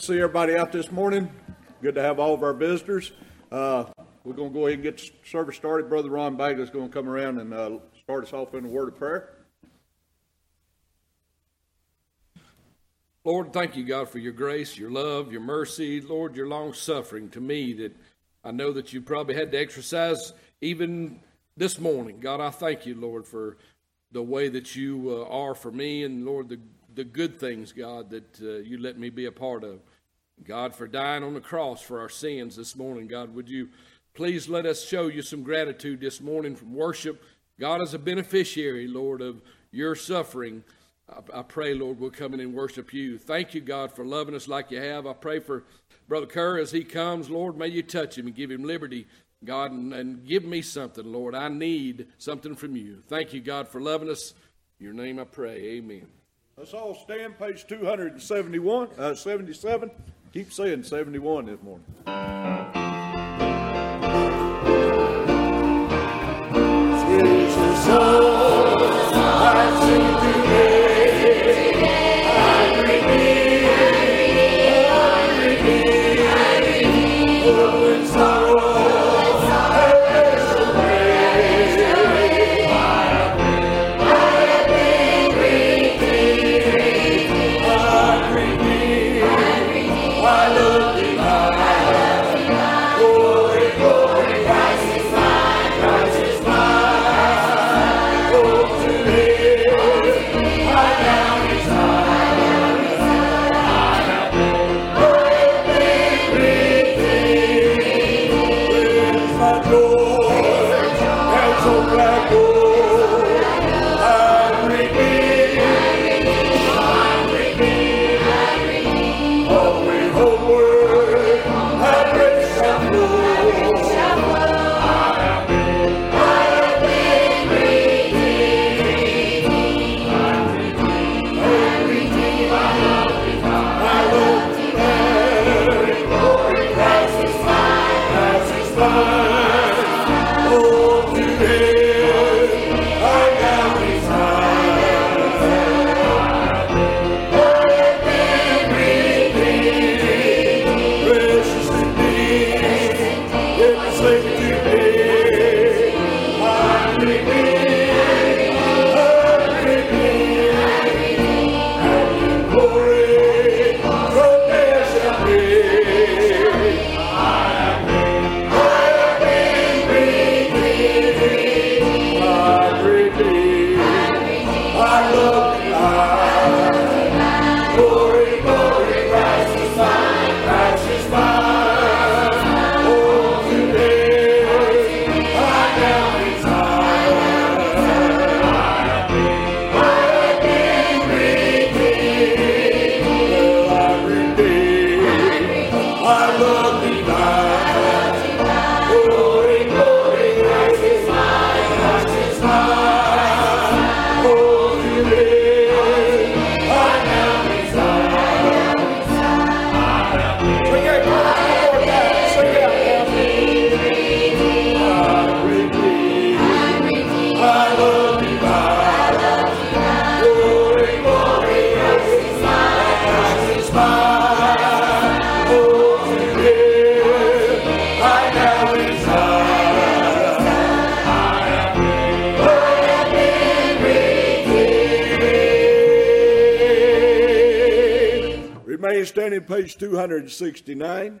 To see everybody out this morning. Good to have all of our visitors. Uh, we're going to go ahead and get service started. Brother Ron Bagley is going to come around and uh, start us off in a word of prayer. Lord, thank you, God, for your grace, your love, your mercy, Lord, your long suffering to me that I know that you probably had to exercise even this morning. God, I thank you, Lord, for the way that you uh, are for me and, Lord, the the good things, God, that uh, you let me be a part of. God, for dying on the cross for our sins this morning. God, would you please let us show you some gratitude this morning from worship? God, as a beneficiary, Lord, of your suffering, I, I pray, Lord, we'll come in and worship you. Thank you, God, for loving us like you have. I pray for Brother Kerr as he comes. Lord, may you touch him and give him liberty. God, and, and give me something, Lord. I need something from you. Thank you, God, for loving us. In your name I pray. Amen. Let's all stand, page 271, uh, 77. Keep saying 71 this morning. Jesus, oh, page 269.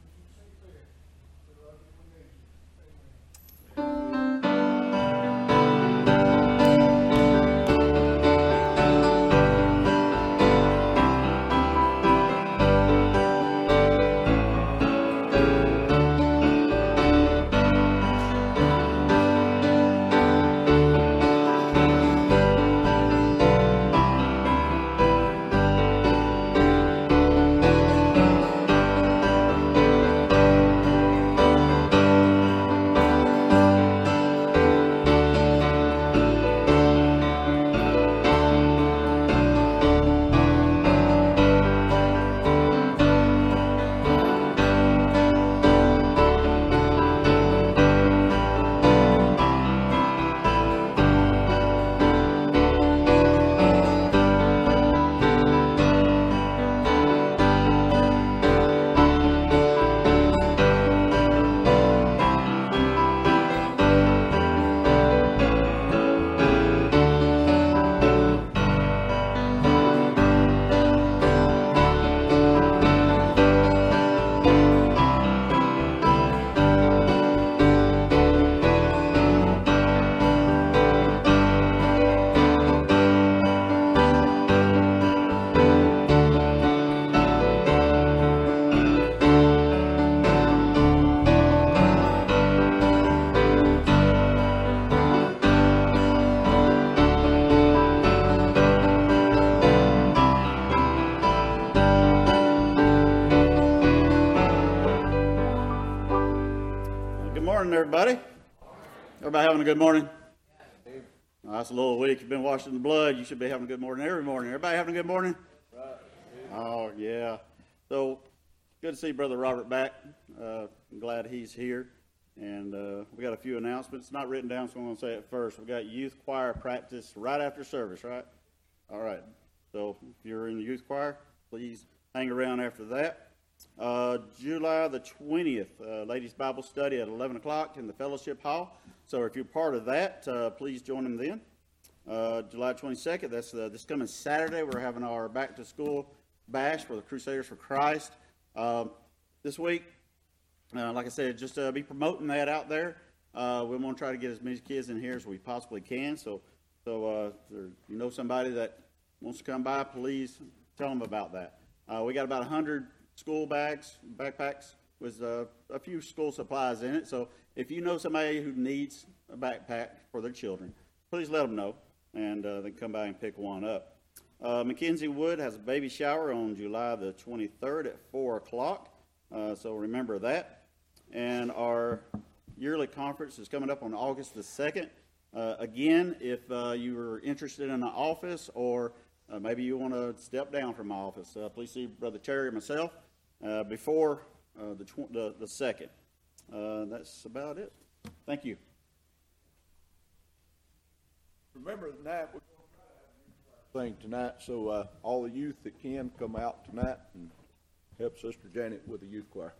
Everybody having a good morning? That's a little weak. You've been washing the blood. You should be having a good morning every morning. Everybody having a good morning? Oh, yeah. So, good to see Brother Robert back. Uh, I'm glad he's here. And uh, we got a few announcements. Not written down, so I'm going to say it first. We've got youth choir practice right after service, right? All right. So, if you're in the youth choir, please hang around after that. Uh, July the 20th, uh, Ladies Bible Study at 11 o'clock in the Fellowship Hall. So if you're part of that, uh, please join them then. Uh, July 22nd, that's uh, this coming Saturday, we're having our back to school bash for the Crusaders for Christ. Um, this week, uh, like I said, just uh, be promoting that out there. Uh, we want to try to get as many kids in here as we possibly can. So, so uh, there, you know somebody that wants to come by, please tell them about that. Uh, we got about 100 school bags, backpacks with uh, a few school supplies in it. So if you know somebody who needs a backpack for their children, please let them know, and uh, they can come by and pick one up. Uh, Mackenzie Wood has a baby shower on July the 23rd at 4 o'clock, uh, so remember that. And our yearly conference is coming up on August the 2nd. Uh, again, if uh, you are interested in an office or uh, maybe you want to step down from my office, uh, please see Brother Terry or myself before the, tw- the, the 2nd. Uh, that's about it. Thank you. Remember tonight, we're going to thing tonight, so, uh, all the youth that can come out tonight and help Sister Janet with the youth choir.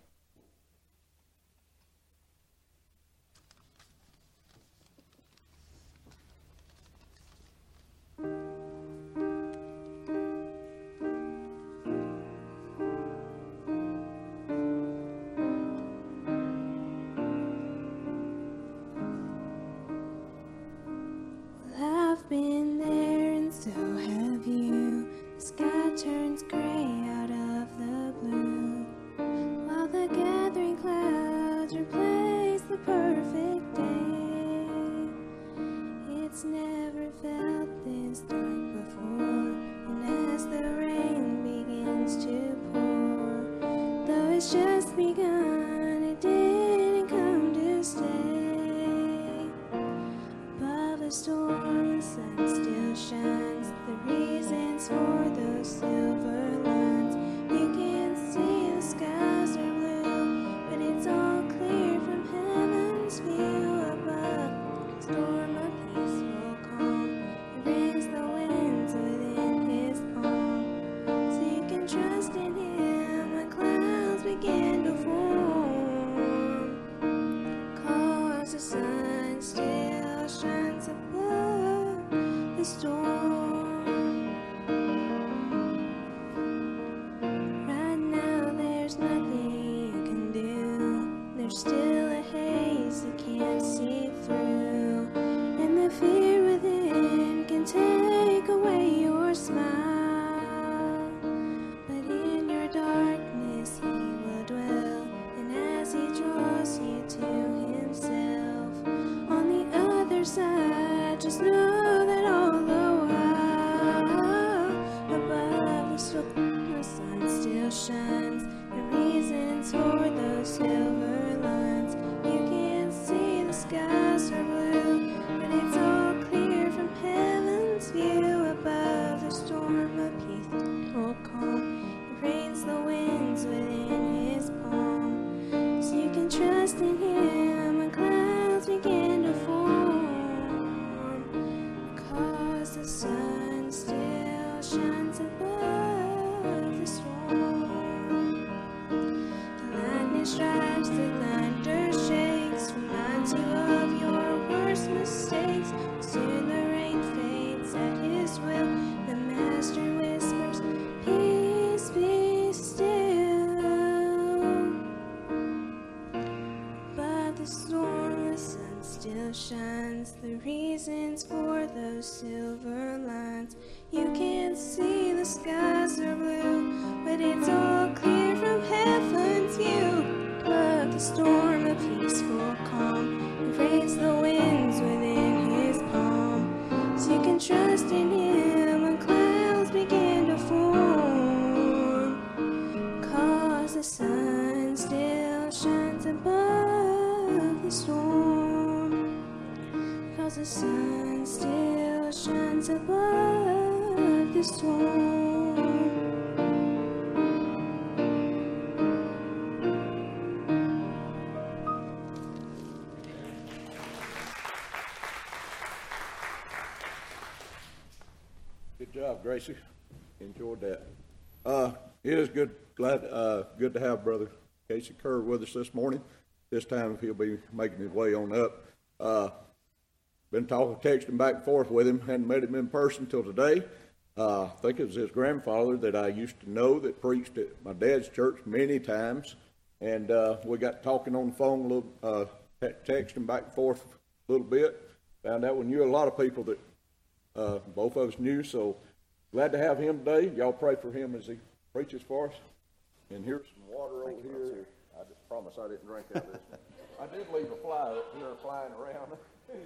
Job, Gracie. Enjoyed that. Uh, it is good, glad, uh, good to have Brother Casey Kerr with us this morning. This time he'll be making his way on up. Uh, been talking, texting back and forth with him, hadn't met him in person till today. Uh, I think it was his grandfather that I used to know that preached at my dad's church many times. And, uh, we got talking on the phone a little, uh, te- texting back and forth a little bit. Found out we knew a lot of people that uh, both of us knew, so glad to have him today. Y'all pray for him as he preaches for us. And here's some water over here. I just promise I didn't drink out of this. I did leave a fly up here flying around.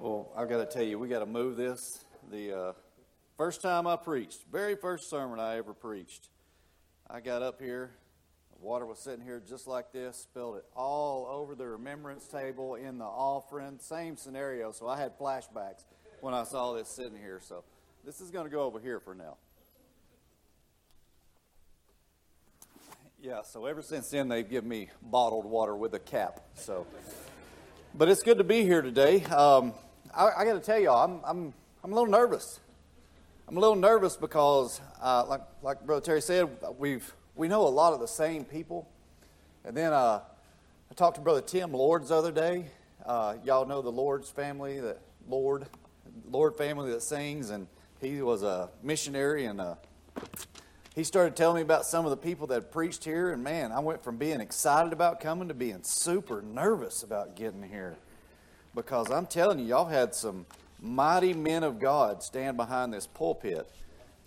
Well, I've got to tell you, we got to move this. The uh, first time I preached, very first sermon I ever preached, I got up here. The water was sitting here just like this, spilled it all over the remembrance table in the offering. Same scenario. So I had flashbacks when I saw this sitting here. So this is going to go over here for now. Yeah, so ever since then, they've given me bottled water with a cap. So. But it's good to be here today. Um, I, I got to tell y'all, I'm, I'm, I'm a little nervous. I'm a little nervous because, uh, like, like Brother Terry said, we've, we know a lot of the same people. And then uh, I talked to Brother Tim Lords the other day. Uh, y'all know the Lord's family, the Lord, Lord family that sings, and he was a missionary and uh, he started telling me about some of the people that preached here, and man, I went from being excited about coming to being super nervous about getting here. Because I'm telling you, y'all had some mighty men of God stand behind this pulpit.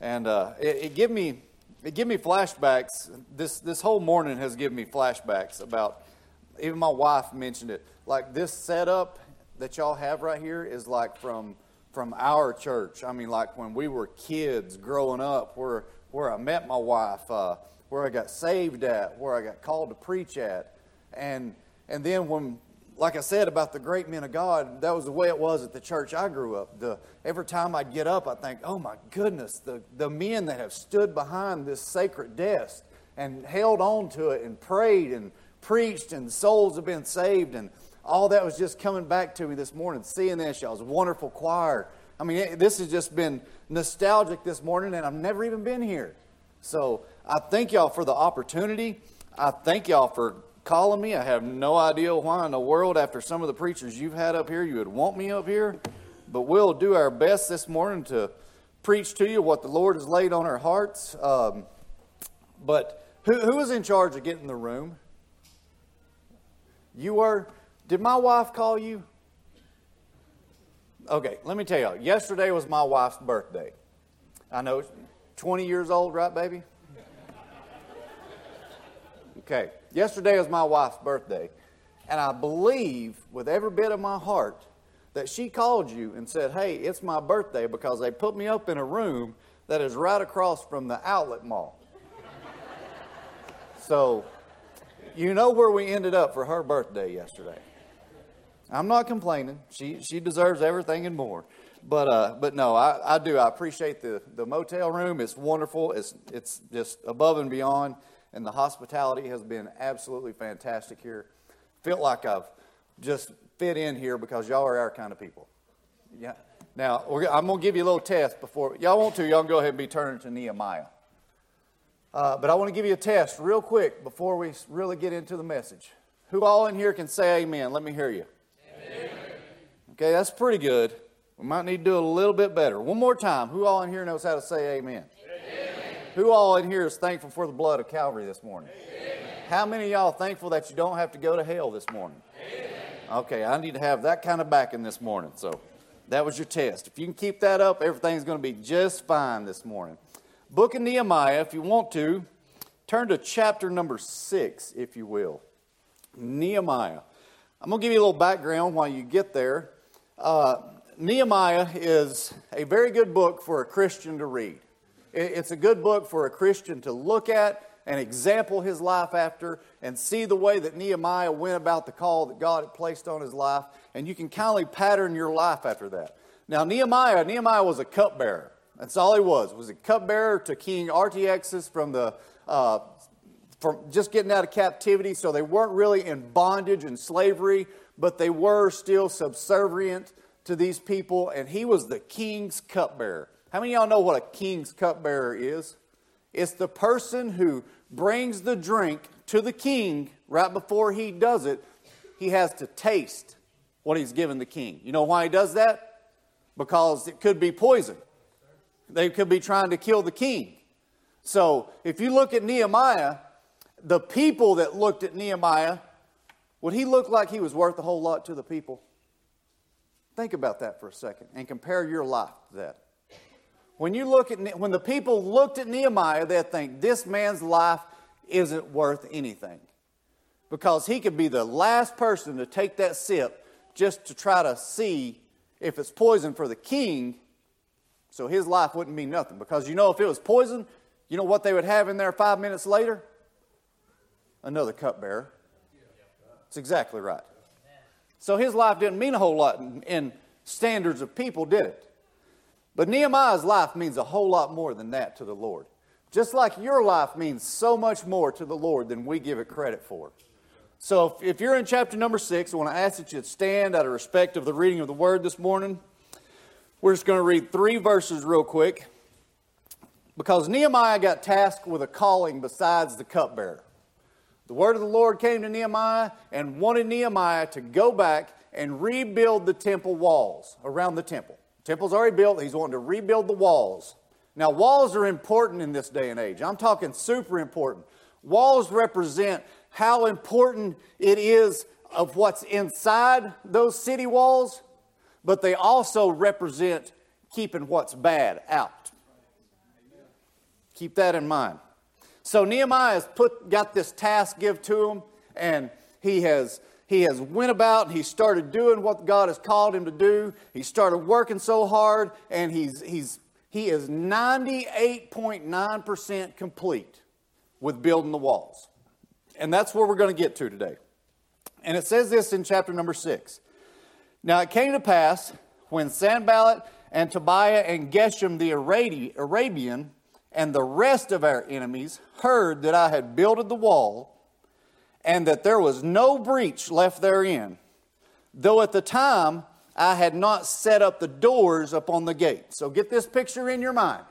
And uh, it, it gave me it gave me flashbacks. This this whole morning has given me flashbacks about even my wife mentioned it. Like this setup that y'all have right here is like from from our church. I mean, like when we were kids growing up, where where I met my wife, uh, where I got saved at, where I got called to preach at, and and then when, like I said about the great men of God, that was the way it was at the church I grew up. The every time I'd get up, I think, oh my goodness, the the men that have stood behind this sacred desk and held on to it and prayed and preached and souls have been saved and all that was just coming back to me this morning, seeing this. Y'all's wonderful choir. I mean, it, this has just been nostalgic this morning, and I've never even been here. So I thank y'all for the opportunity. I thank y'all for calling me. I have no idea why in the world, after some of the preachers you've had up here, you would want me up here. But we'll do our best this morning to preach to you what the Lord has laid on our hearts. Um, but who, in charge of getting the room? You were? Did my wife call you? Okay, let me tell you. Yesterday was my wife's birthday. I know, 20 years old, right, baby? Okay, yesterday was my wife's birthday. And I believe with every bit of my heart that she called you and said, Hey, it's my birthday because they put me up in a room that is right across from the outlet mall. so, you know where we ended up for her birthday yesterday. I'm not complaining. She, she deserves everything and more. But, uh, but no, I, I do. I appreciate the, the motel room. It's wonderful. It's, it's just above and beyond. And the hospitality has been absolutely fantastic here. Feel like I've just fit in here because y'all are our kind of people. Yeah. Now, I'm going to give you a little test before. Y'all want to, y'all can go ahead and be turning to Nehemiah. Uh, but I want to give you a test real quick before we really get into the message. Who all in here can say amen? Let me hear you. Okay, that's pretty good. We might need to do it a little bit better. One more time. Who all in here knows how to say amen? amen. Who all in here is thankful for the blood of Calvary this morning? Amen. How many of y'all thankful that you don't have to go to hell this morning? Amen. Okay, I need to have that kind of backing this morning. So that was your test. If you can keep that up, everything's going to be just fine this morning. Book of Nehemiah, if you want to, turn to chapter number six, if you will. Nehemiah. I'm going to give you a little background while you get there. Uh, Nehemiah is a very good book for a Christian to read. It's a good book for a Christian to look at and example his life after and see the way that Nehemiah went about the call that God had placed on his life. And you can kindly pattern your life after that. Now, Nehemiah, Nehemiah was a cupbearer. That's all he was. Was a cupbearer to King Artaxerxes from the uh, from just getting out of captivity. So they weren't really in bondage and slavery, but they were still subservient to these people, and he was the king's cupbearer. How many of y'all know what a king's cupbearer is? It's the person who brings the drink to the king right before he does it. He has to taste what he's given the king. You know why he does that? Because it could be poison. They could be trying to kill the king. So if you look at Nehemiah, the people that looked at Nehemiah, would he look like he was worth a whole lot to the people? Think about that for a second and compare your life to that. When you look at when the people looked at Nehemiah, they think this man's life isn't worth anything. Because he could be the last person to take that sip just to try to see if it's poison for the king, so his life wouldn't mean nothing. Because you know, if it was poison, you know what they would have in there five minutes later? Another cupbearer. That's exactly right. So his life didn't mean a whole lot in, in standards of people, did it? But Nehemiah's life means a whole lot more than that to the Lord. Just like your life means so much more to the Lord than we give it credit for. So if, if you're in chapter number six, I want to ask that you stand out of respect of the reading of the word this morning. We're just going to read three verses real quick. Because Nehemiah got tasked with a calling besides the cupbearer. The word of the Lord came to Nehemiah and wanted Nehemiah to go back and rebuild the temple walls around the temple. The temple's already built, he's wanting to rebuild the walls. Now, walls are important in this day and age. I'm talking super important. Walls represent how important it is of what's inside those city walls, but they also represent keeping what's bad out. Keep that in mind. So Nehemiah has put, got this task give to him, and he has he has went about and he started doing what God has called him to do. He started working so hard, and he's he's he is 98.9% complete with building the walls. And that's where we're going to get to today. And it says this in chapter number six. Now it came to pass when Sanballat and Tobiah and Geshem the Arabian and the rest of our enemies heard that I had builded the wall, and that there was no breach left therein, though at the time I had not set up the doors upon the gate. So get this picture in your mind.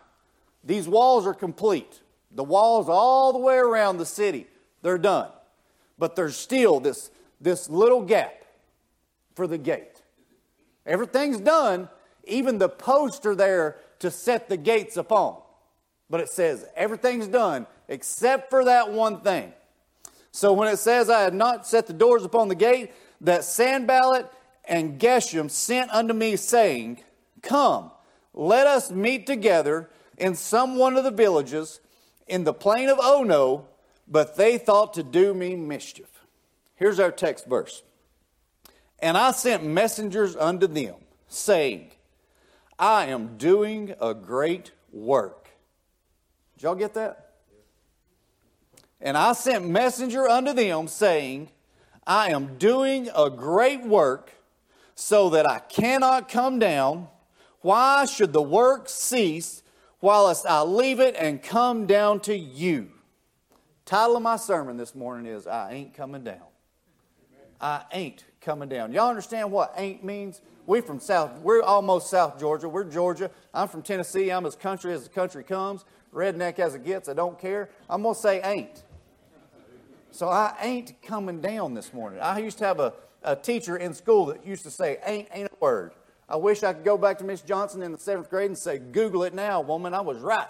These walls are complete. The walls all the way around the city, they're done. But there's still this, this little gap for the gate. Everything's done, even the posts are there to set the gates upon. But it says everything's done except for that one thing. So when it says, I had not set the doors upon the gate, that Sanballat and Geshem sent unto me, saying, Come, let us meet together in some one of the villages in the plain of Ono, but they thought to do me mischief. Here's our text verse. And I sent messengers unto them, saying, I am doing a great work. Did y'all get that? And I sent messenger unto them, saying, I am doing a great work, so that I cannot come down. Why should the work cease whilst I leave it and come down to you? Title of my sermon this morning is I Ain't Coming Down. I ain't coming down. Y'all understand what ain't means? We from South, we're almost South Georgia. We're Georgia. I'm from Tennessee. I'm as country as the country comes. Redneck as it gets. I don't care. I'm going to say ain't. So I ain't coming down this morning. I used to have a, a teacher in school that used to say, ain't, ain't a word. I wish I could go back to Miss Johnson in the seventh grade and say, Google it now, woman. I was right.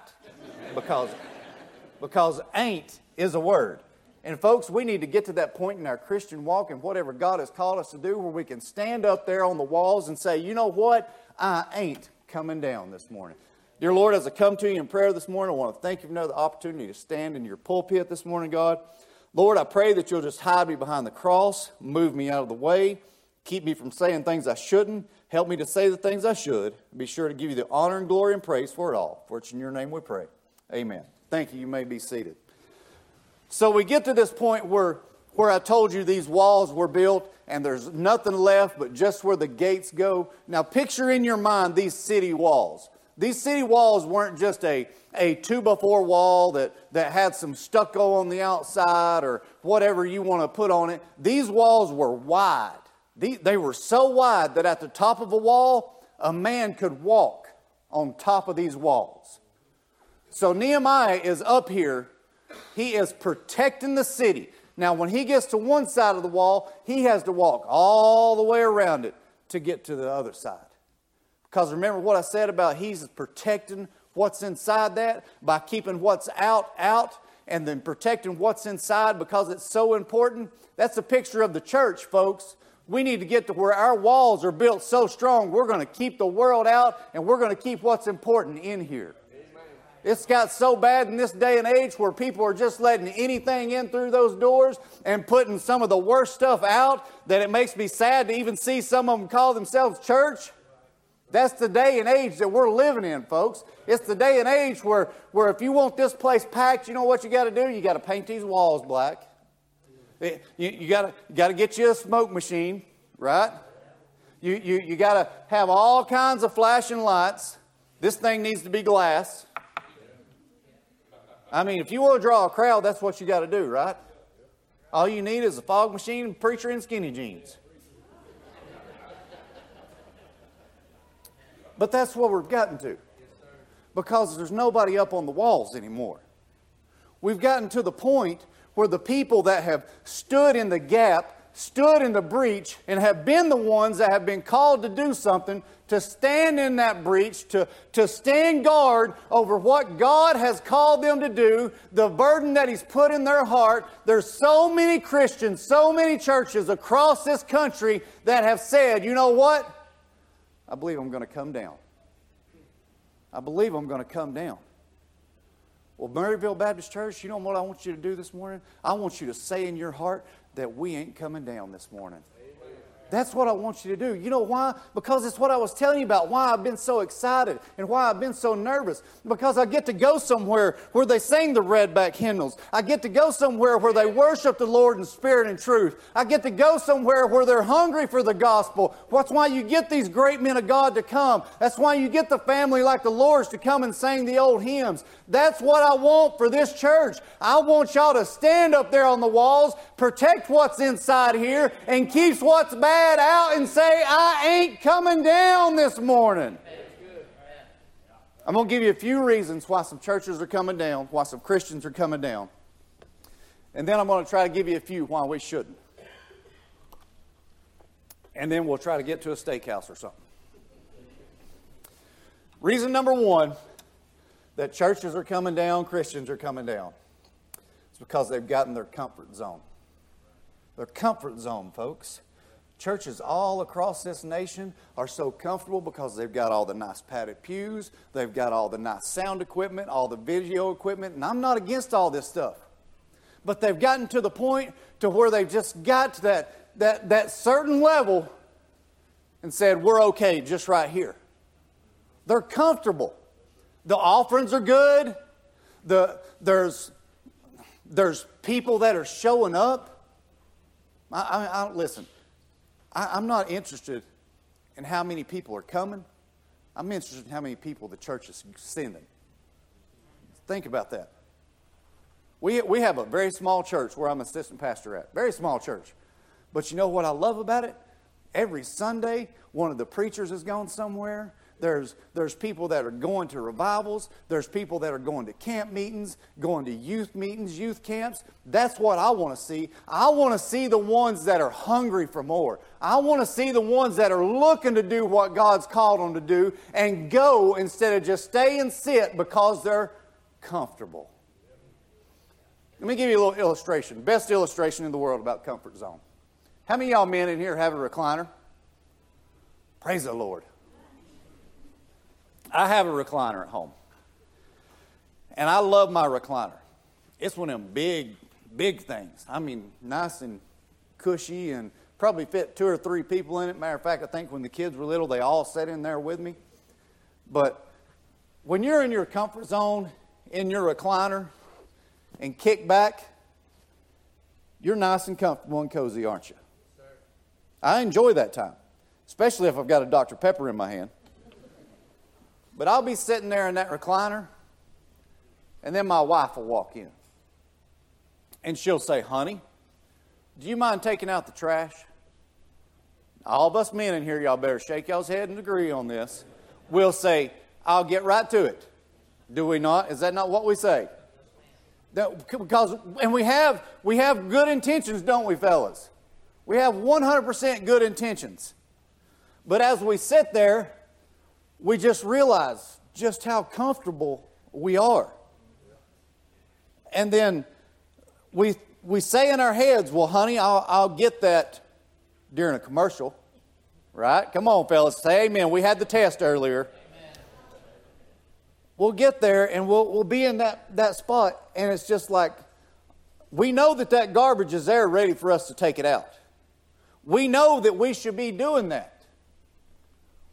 Because, because ain't is a word. And folks, we need to get to that point in our Christian walk and whatever God has called us to do where we can stand up there on the walls and say, you know what? I ain't coming down this morning. Dear Lord, as I come to you in prayer this morning, I want to thank you for another opportunity to stand in your pulpit this morning, God. Lord, I pray that you'll just hide me behind the cross, move me out of the way, keep me from saying things I shouldn't, help me to say the things I should. Be sure to give you the honor and glory and praise for it all. For it's in your name we pray. Amen. Thank you. You may be seated. So we get to this point where, where I told you these walls were built and there's nothing left but just where the gates go. Now, picture in your mind these city walls. These city walls weren't just a, a two by four wall that, that had some stucco on the outside or whatever you want to put on it. These walls were wide. They, they were so wide that at the top of a wall, a man could walk on top of these walls. So Nehemiah is up here he is protecting the city. Now, when he gets to one side of the wall, he has to walk all the way around it to get to the other side. Because remember what I said about he's protecting what's inside that by keeping what's out out and then protecting what's inside because it's so important. That's a picture of the church, folks. We need to get to where our walls are built so strong, we're going to keep the world out and we're going to keep what's important in here. It's got so bad in this day and age where people are just letting anything in through those doors and putting some of the worst stuff out that it makes me sad to even see some of them call themselves church. That's the day and age that we're living in, folks. It's the day and age where, where if you want this place packed, you know what you got to do? You got to paint these walls black. Eh, you, you got to get you a smoke machine, right? You, you, you got to have all kinds of flashing lights. This thing needs to be glass. I mean, if you want to draw a crowd, that's what you got to do, right? All you need is a fog machine, preacher, and skinny jeans. But that's what we've gotten to because there's nobody up on the walls anymore. We've gotten to the point where the people that have stood in the gap stood in the breach and have been the ones that have been called to do something, to stand in that breach, to, to stand guard over what God has called them to do, the burden that He's put in their heart. There's so many Christians, so many churches across this country that have said, you know what? I believe I'm going to come down. I believe I'm going to come down. Well, Maryville Baptist Church, you know what I want you to do this morning? I want you to say in your heart, that we ain't coming down this morning. That's what I want you to do. You know why? Because it's what I was telling you about why I've been so excited and why I've been so nervous. Because I get to go somewhere where they sing the redback hymnals. I get to go somewhere where they worship the Lord in spirit and truth. I get to go somewhere where they're hungry for the gospel. That's why you get these great men of God to come. That's why you get the family like the Lord's to come and sing the old hymns. That's what I want for this church. I want y'all to stand up there on the walls, protect what's inside here, and keep what's out and say, I ain't coming down this morning. I'm going to give you a few reasons why some churches are coming down, why some Christians are coming down. And then I'm going to try to give you a few why we shouldn't. And then we'll try to get to a steakhouse or something. Reason number one that churches are coming down, Christians are coming down. It's because they've gotten their comfort zone. Their comfort zone, folks. Churches all across this nation are so comfortable because they've got all the nice padded pews, they've got all the nice sound equipment, all the video equipment, and I'm not against all this stuff. But they've gotten to the point to where they've just got to that, that, that certain level and said, We're okay just right here. They're comfortable. The offerings are good. The, there's, there's people that are showing up. I, I, I don't listen, I, I'm not interested in how many people are coming. I'm interested in how many people the church is sending. Think about that. We, we have a very small church where I'm assistant pastor at. Very small church. But you know what I love about it? Every Sunday, one of the preachers is going somewhere. There's, there's people that are going to revivals. There's people that are going to camp meetings, going to youth meetings, youth camps. That's what I want to see. I want to see the ones that are hungry for more. I want to see the ones that are looking to do what God's called them to do and go instead of just stay and sit because they're comfortable. Let me give you a little illustration. Best illustration in the world about comfort zone. How many y'all men in here have a recliner? Praise the Lord. I have a recliner at home. And I love my recliner. It's one of them big, big things. I mean, nice and cushy and probably fit two or three people in it. Matter of fact, I think when the kids were little, they all sat in there with me. But when you're in your comfort zone, in your recliner, and kick back, you're nice and comfortable and cozy, aren't you? I enjoy that time, especially if I've got a Dr. Pepper in my hand. But I'll be sitting there in that recliner, and then my wife will walk in. And she'll say, Honey, do you mind taking out the trash? All of us men in here, y'all better shake y'all's head and agree on this. We'll say, I'll get right to it. Do we not? Is that not what we say? That, because, and we have, we have good intentions, don't we, fellas? We have 100% good intentions. But as we sit there, we just realize just how comfortable we are. And then we, we say in our heads, well, honey, I'll, I'll get that during a commercial. Right? Come on, fellas. Say amen. We had the test earlier. We'll get there and we'll, we'll be in that, that spot, and it's just like we know that that garbage is there ready for us to take it out. We know that we should be doing that.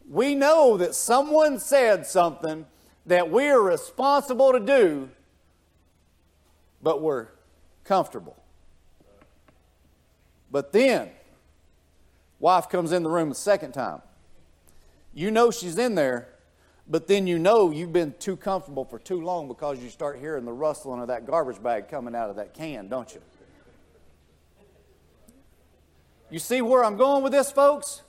We know that someone said something that we are responsible to do, but we're comfortable. But then, wife comes in the room a second time. You know she's in there, but then you know you've been too comfortable for too long because you start hearing the rustling of that garbage bag coming out of that can, don't you? You see where I'm going with this, folks?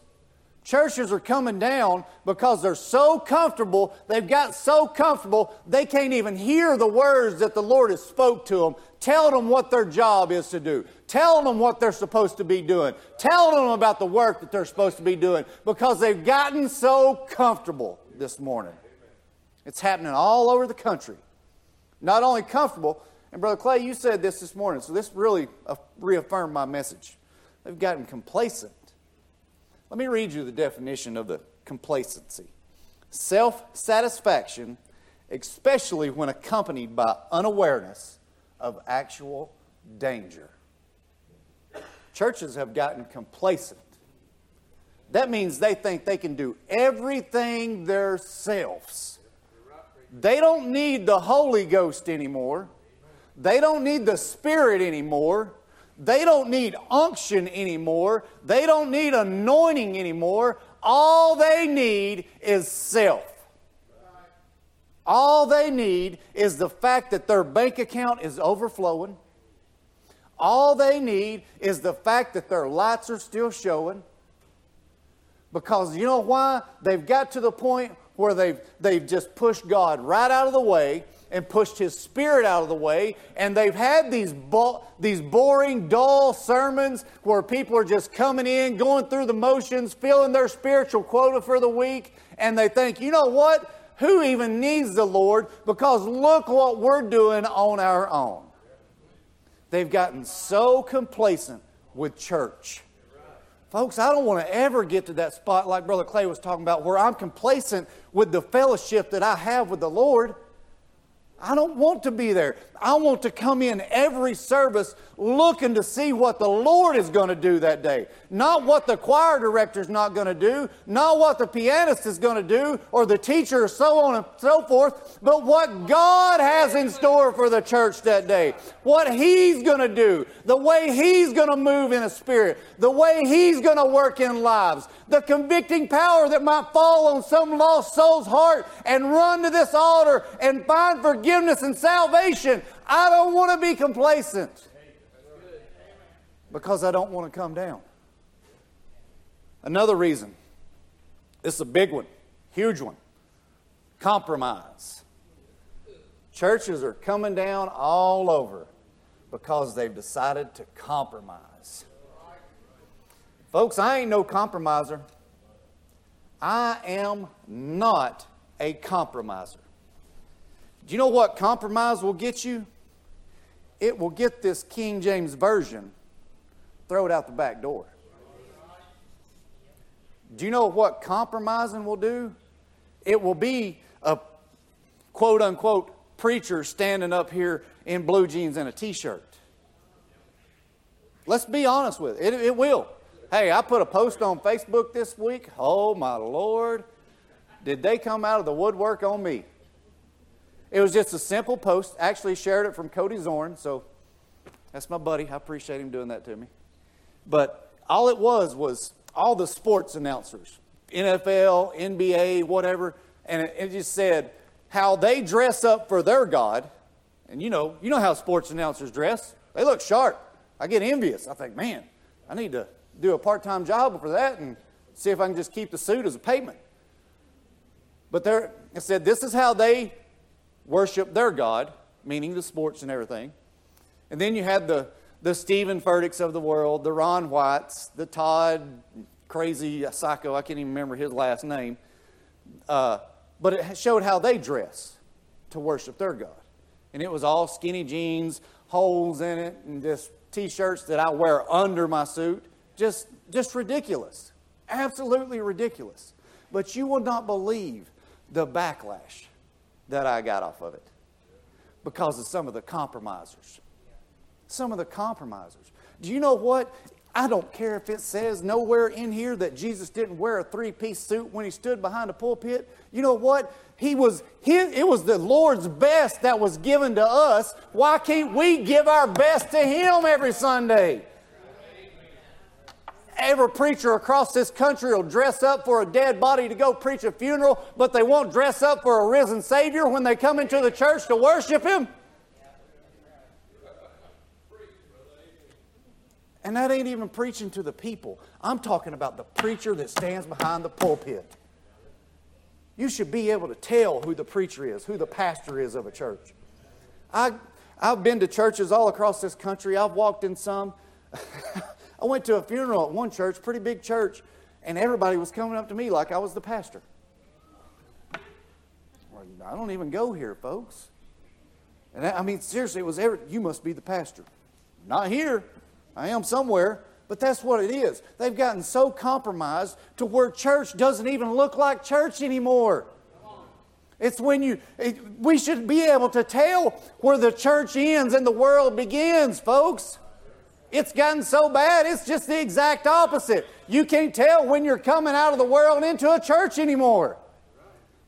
Churches are coming down because they're so comfortable, they've got so comfortable, they can't even hear the words that the Lord has spoke to them, telling them what their job is to do, telling them what they're supposed to be doing, telling them about the work that they're supposed to be doing, because they've gotten so comfortable this morning. It's happening all over the country. Not only comfortable, and Brother Clay, you said this this morning, so this really reaffirmed my message. They've gotten complacent. Let me read you the definition of the complacency self satisfaction, especially when accompanied by unawareness of actual danger. Churches have gotten complacent. That means they think they can do everything themselves. They don't need the Holy Ghost anymore. They don't need the Spirit anymore. They don't need unction anymore. They don't need anointing anymore. All they need is self. All they need is the fact that their bank account is overflowing. All they need is the fact that their lights are still showing. Because you know why? They've got to the point where they've, they've just pushed God right out of the way and pushed his spirit out of the way. And they've had these, bo- these boring, dull sermons where people are just coming in, going through the motions, filling their spiritual quota for the week. And they think, you know what? Who even needs the Lord? Because look what we're doing on our own. They've gotten so complacent with church. Folks, I don't want to ever get to that spot like Brother Clay was talking about where I'm complacent with the fellowship that I have with the Lord. I don't want to be there. I want to come in every service looking to see what the Lord is going to do that day. Not what the choir director is not going to do, not what the pianist is going to do, or the teacher, or so on and so forth, but what God has in store for the church that day. What He's going to do, the way He's going to move in a spirit, the way He's going to work in lives, the convicting power that might fall on some lost soul's heart and run to this altar and find forgiveness and salvation. I don't want to be complacent because I don't want to come down. Another reason this is a big one, huge one compromise. Churches are coming down all over because they've decided to compromise. Folks, I ain't no compromiser. I am not a compromiser. Do you know what compromise will get you? It will get this King James Version, throw it out the back door. Do you know what compromising will do? It will be a quote unquote preacher standing up here in blue jeans and a t shirt. Let's be honest with it. it. It will. Hey, I put a post on Facebook this week. Oh, my Lord. Did they come out of the woodwork on me? It was just a simple post. Actually, shared it from Cody Zorn, so that's my buddy. I appreciate him doing that to me. But all it was was all the sports announcers, NFL, NBA, whatever, and it, it just said how they dress up for their God. And you know, you know how sports announcers dress. They look sharp. I get envious. I think, man, I need to do a part-time job for that and see if I can just keep the suit as a payment. But there, it said this is how they worship their God, meaning the sports and everything. And then you had the, the Steven Furticks of the world, the Ron Whites, the Todd, crazy psycho, I can't even remember his last name. Uh, but it showed how they dress to worship their God. And it was all skinny jeans, holes in it, and just t shirts that I wear under my suit. Just, just ridiculous. Absolutely ridiculous. But you will not believe the backlash that I got off of it because of some of the compromisers. Some of the compromisers. Do you know what? I don't care if it says nowhere in here that Jesus didn't wear a three piece suit when he stood behind a pulpit. You know what? He was, he, it was the Lord's best that was given to us. Why can't we give our best to Him every Sunday? Every preacher across this country will dress up for a dead body to go preach a funeral, but they won't dress up for a risen Savior when they come into the church to worship Him. And that ain't even preaching to the people. I'm talking about the preacher that stands behind the pulpit. You should be able to tell who the preacher is, who the pastor is of a church. I, I've been to churches all across this country. I've walked in some. I went to a funeral at one church, pretty big church, and everybody was coming up to me like I was the pastor. I don't even go here, folks. And I, I mean, seriously, it was every, you must be the pastor. Not here. I am somewhere, but that's what it is. They've gotten so compromised to where church doesn't even look like church anymore. It's when you, it, we should be able to tell where the church ends and the world begins, folks. It's gotten so bad, it's just the exact opposite. You can't tell when you're coming out of the world into a church anymore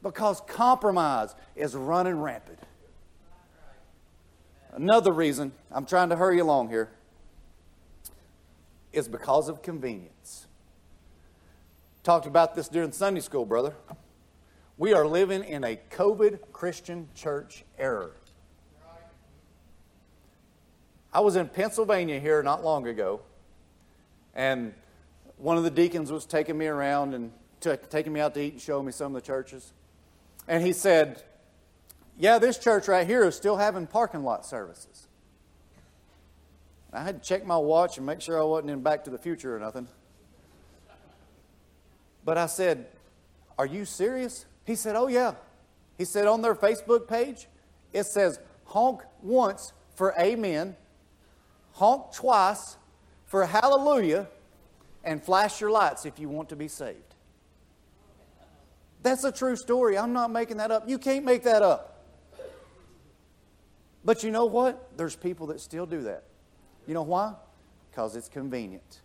because compromise is running rampant. Another reason, I'm trying to hurry along here is because of convenience. Talked about this during Sunday school, brother. We are living in a COVID Christian church era. I was in Pennsylvania here not long ago, and one of the deacons was taking me around and t- taking me out to eat and showing me some of the churches. And he said, Yeah, this church right here is still having parking lot services. I had to check my watch and make sure I wasn't in Back to the Future or nothing. But I said, Are you serious? He said, Oh, yeah. He said, On their Facebook page, it says, honk once for amen, honk twice for hallelujah and flash your lights if you want to be saved. That's a true story. I'm not making that up. You can't make that up. But you know what? There's people that still do that. You know why? Because it's convenient.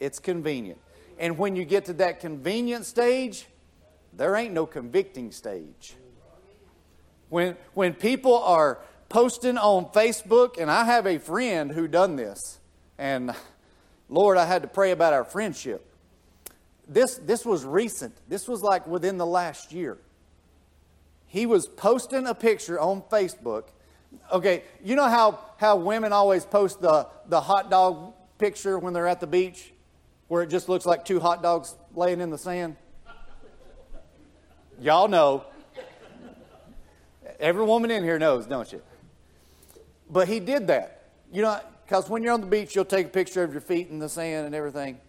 It's convenient. And when you get to that convenient stage, there ain't no convicting stage. When, when people are posting on Facebook, and I have a friend who done this, and Lord, I had to pray about our friendship. This, this was recent. This was like within the last year. He was posting a picture on Facebook. Okay, you know how, how women always post the, the hot dog picture when they're at the beach, where it just looks like two hot dogs laying in the sand? Y'all know. Every woman in here knows, don't you? But he did that. You know, because when you're on the beach, you'll take a picture of your feet in the sand and everything.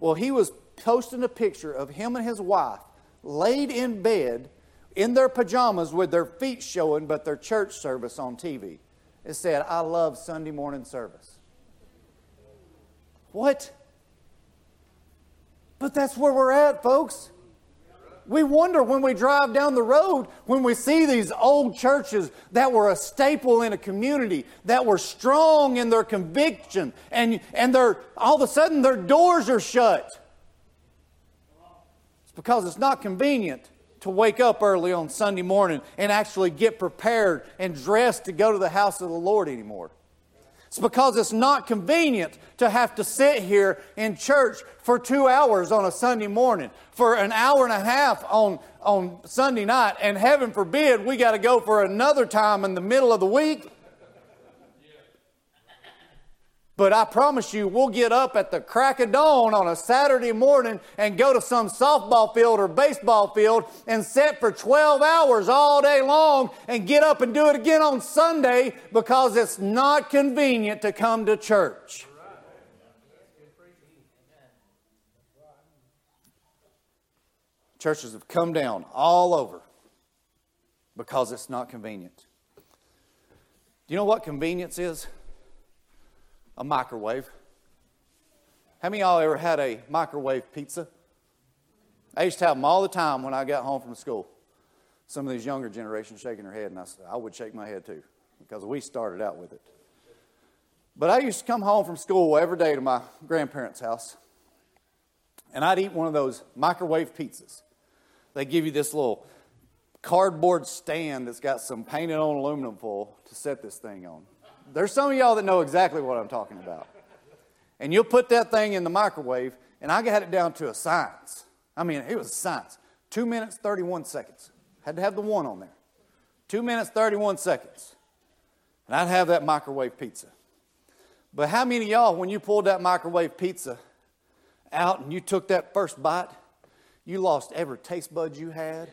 Well, he was posting a picture of him and his wife laid in bed in their pajamas with their feet showing, but their church service on TV. It said, I love Sunday morning service. What? But that's where we're at, folks. We wonder when we drive down the road, when we see these old churches that were a staple in a community, that were strong in their conviction, and, and they're, all of a sudden their doors are shut. It's because it's not convenient to wake up early on Sunday morning and actually get prepared and dressed to go to the house of the Lord anymore. It's because it's not convenient to have to sit here in church for two hours on a Sunday morning, for an hour and a half on, on Sunday night, and heaven forbid we got to go for another time in the middle of the week. But I promise you, we'll get up at the crack of dawn on a Saturday morning and go to some softball field or baseball field and sit for 12 hours all day long and get up and do it again on Sunday because it's not convenient to come to church. Churches have come down all over because it's not convenient. Do you know what convenience is? A microwave. How many of y'all ever had a microwave pizza? I used to have them all the time when I got home from school. Some of these younger generations shaking their head, and I, said, I would shake my head too, because we started out with it. But I used to come home from school every day to my grandparents' house, and I'd eat one of those microwave pizzas. They give you this little cardboard stand that's got some painted on aluminum foil to set this thing on. There's some of y'all that know exactly what I'm talking about. And you'll put that thing in the microwave, and I got it down to a science. I mean, it was a science. Two minutes, 31 seconds. Had to have the one on there. Two minutes, 31 seconds. And I'd have that microwave pizza. But how many of y'all, when you pulled that microwave pizza out and you took that first bite, you lost every taste bud you had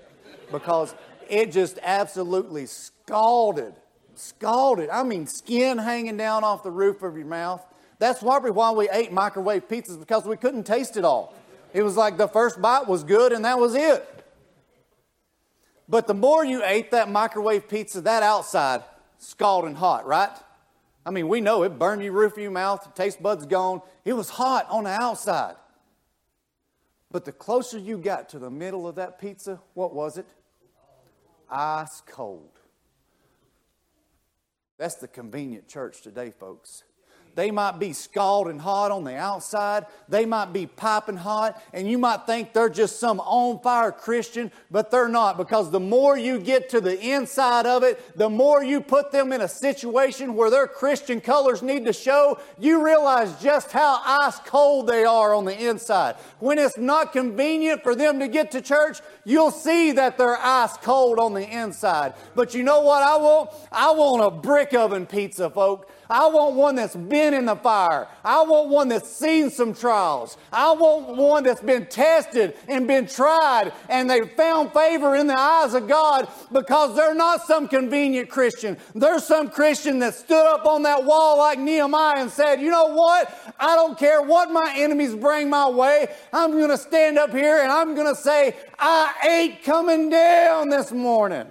because it just absolutely scalded scalded. I mean, skin hanging down off the roof of your mouth. That's probably why we ate microwave pizzas because we couldn't taste it all. It was like the first bite was good and that was it. But the more you ate that microwave pizza, that outside scalding hot, right? I mean, we know it burned your roof of your mouth, taste buds gone. It was hot on the outside. But the closer you got to the middle of that pizza, what was it? Ice cold. That's the convenient church today, folks. They might be scalding hot on the outside. They might be piping hot, and you might think they're just some on fire Christian, but they're not because the more you get to the inside of it, the more you put them in a situation where their Christian colors need to show, you realize just how ice cold they are on the inside. When it's not convenient for them to get to church, you'll see that they're ice cold on the inside. But you know what I want? I want a brick oven pizza, folks. I want one that's been in the fire. I want one that's seen some trials. I want one that's been tested and been tried and they found favor in the eyes of God because they're not some convenient Christian. They're some Christian that stood up on that wall like Nehemiah and said, You know what? I don't care what my enemies bring my way. I'm going to stand up here and I'm going to say, I ain't coming down this morning.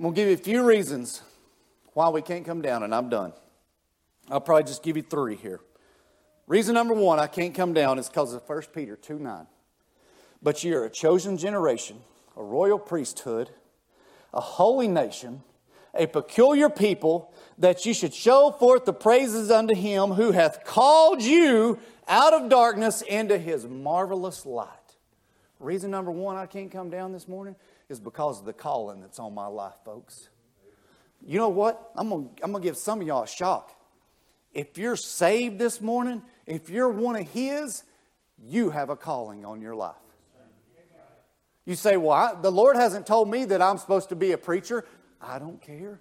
I'm going to give you a few reasons why we can't come down, and I'm done. I'll probably just give you three here. Reason number one I can't come down is because of 1 Peter 2 9. But you're a chosen generation, a royal priesthood, a holy nation, a peculiar people, that you should show forth the praises unto him who hath called you out of darkness into his marvelous light. Reason number one I can't come down this morning is because of the calling that's on my life, folks. You know what? I'm going to I'm to give some of y'all a shock. If you're saved this morning, if you're one of His, you have a calling on your life. You say, Well, I, the Lord hasn't told me that I'm supposed to be a preacher. I don't care.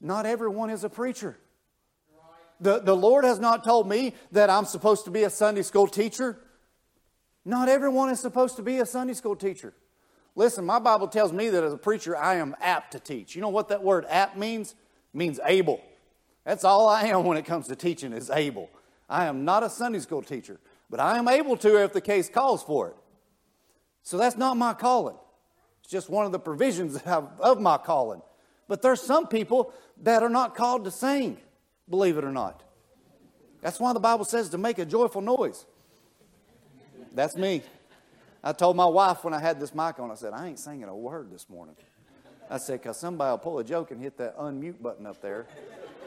Not everyone is a preacher. The, the Lord has not told me that I'm supposed to be a Sunday school teacher. Not everyone is supposed to be a Sunday school teacher. Listen, my Bible tells me that as a preacher, I am apt to teach. You know what that word apt means? It means able. That's all I am when it comes to teaching is able. I am not a Sunday school teacher, but I am able to if the case calls for it. So that's not my calling. It's just one of the provisions of my calling. But there's some people that are not called to sing, believe it or not. That's why the Bible says to make a joyful noise. That's me. I told my wife when I had this mic on, I said, I ain't singing a word this morning. I said, because somebody will pull a joke and hit that unmute button up there,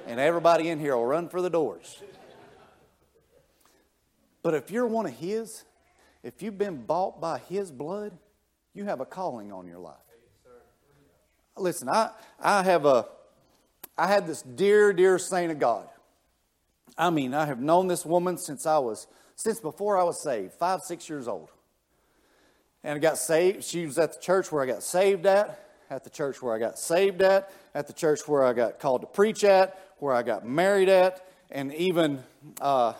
and everybody in here will run for the doors. But if you're one of His, if you've been bought by His blood, you have a calling on your life. Listen, I, I have a, I had this dear, dear saint of God. I mean, I have known this woman since I was, since before I was saved, five, six years old and got saved. She was at the church where I got saved at, at the church where I got saved at, at the church where I got called to preach at, where I got married at, and even uh,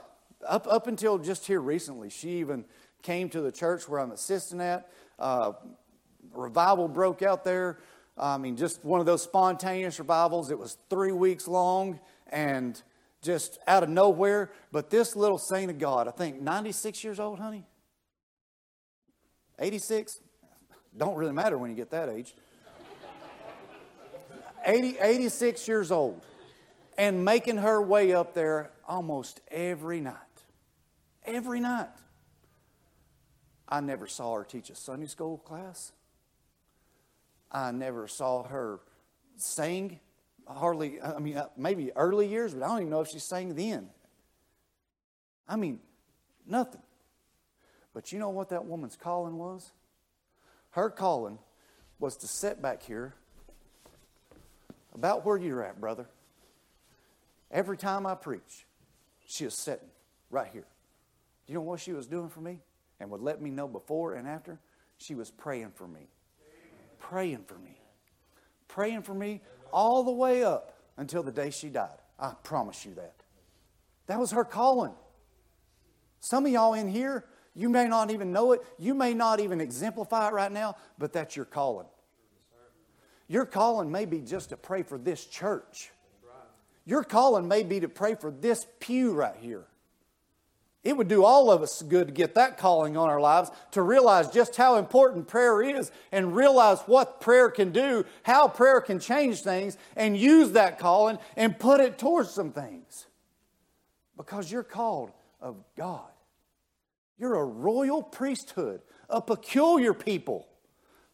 up, up until just here recently, she even came to the church where I'm assisting at. Uh, revival broke out there. I mean, just one of those spontaneous revivals. It was three weeks long and just out of nowhere. But this little saint of God, I think 96 years old, honey. 86? Don't really matter when you get that age. 80, 86 years old and making her way up there almost every night. Every night. I never saw her teach a Sunday school class. I never saw her sing. Hardly, I mean, uh, maybe early years, but I don't even know if she sang then. I mean, nothing. But you know what that woman's calling was? Her calling was to sit back here about where you're at, brother. Every time I preach, she is sitting right here. You know what she was doing for me? And would let me know before and after? She was praying for me. Praying for me. Praying for me all the way up until the day she died. I promise you that. That was her calling. Some of y'all in here, you may not even know it. You may not even exemplify it right now, but that's your calling. Your calling may be just to pray for this church. Your calling may be to pray for this pew right here. It would do all of us good to get that calling on our lives, to realize just how important prayer is and realize what prayer can do, how prayer can change things, and use that calling and put it towards some things. Because you're called of God. You're a royal priesthood, a peculiar people,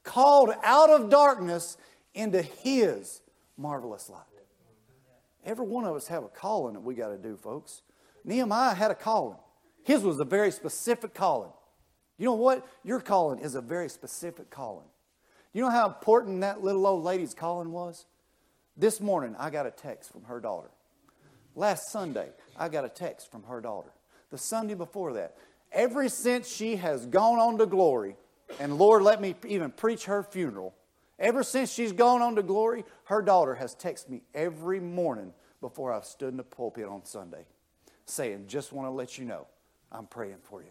called out of darkness into His marvelous light. Every one of us have a calling that we got to do, folks. Nehemiah had a calling. His was a very specific calling. You know what? Your calling is a very specific calling. You know how important that little old lady's calling was? This morning, I got a text from her daughter. Last Sunday, I got a text from her daughter. The Sunday before that, ever since she has gone on to glory, and Lord, let me even preach her funeral, ever since she's gone on to glory, her daughter has texted me every morning before I've stood in the pulpit on Sunday saying, Just want to let you know, I'm praying for you.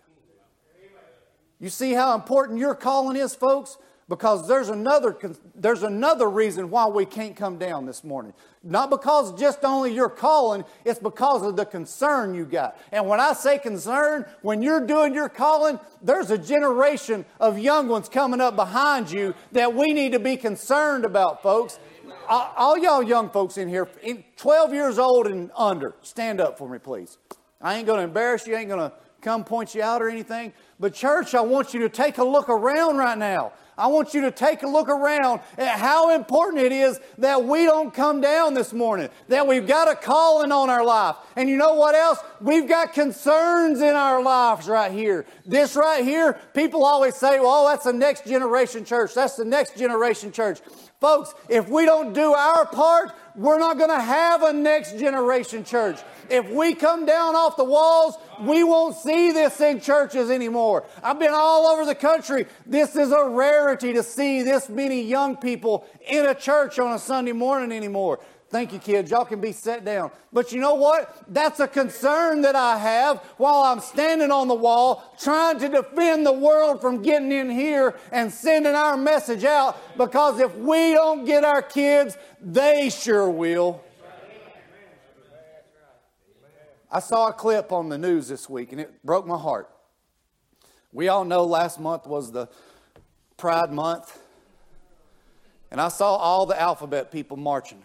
You see how important your calling is, folks? Because there's another, there's another reason why we can't come down this morning. Not because just only you're calling, it's because of the concern you got. And when I say concern, when you're doing your calling, there's a generation of young ones coming up behind you that we need to be concerned about, folks. all, all y'all young folks in here, 12 years old and under, stand up for me, please. I ain't going to embarrass you, I ain't going to come point you out or anything. But, church, I want you to take a look around right now. I want you to take a look around at how important it is that we don't come down this morning, that we've got a calling on our life. And you know what else? We've got concerns in our lives right here. This right here, people always say, well, oh, that's the next generation church. That's the next generation church. Folks, if we don't do our part, we're not going to have a next generation church. If we come down off the walls, we won't see this in churches anymore. I've been all over the country. This is a rarity to see this many young people in a church on a Sunday morning anymore. Thank you, kids. Y'all can be set down. But you know what? That's a concern that I have while I'm standing on the wall trying to defend the world from getting in here and sending our message out because if we don't get our kids, they sure will. I saw a clip on the news this week and it broke my heart. We all know last month was the Pride Month, and I saw all the alphabet people marching.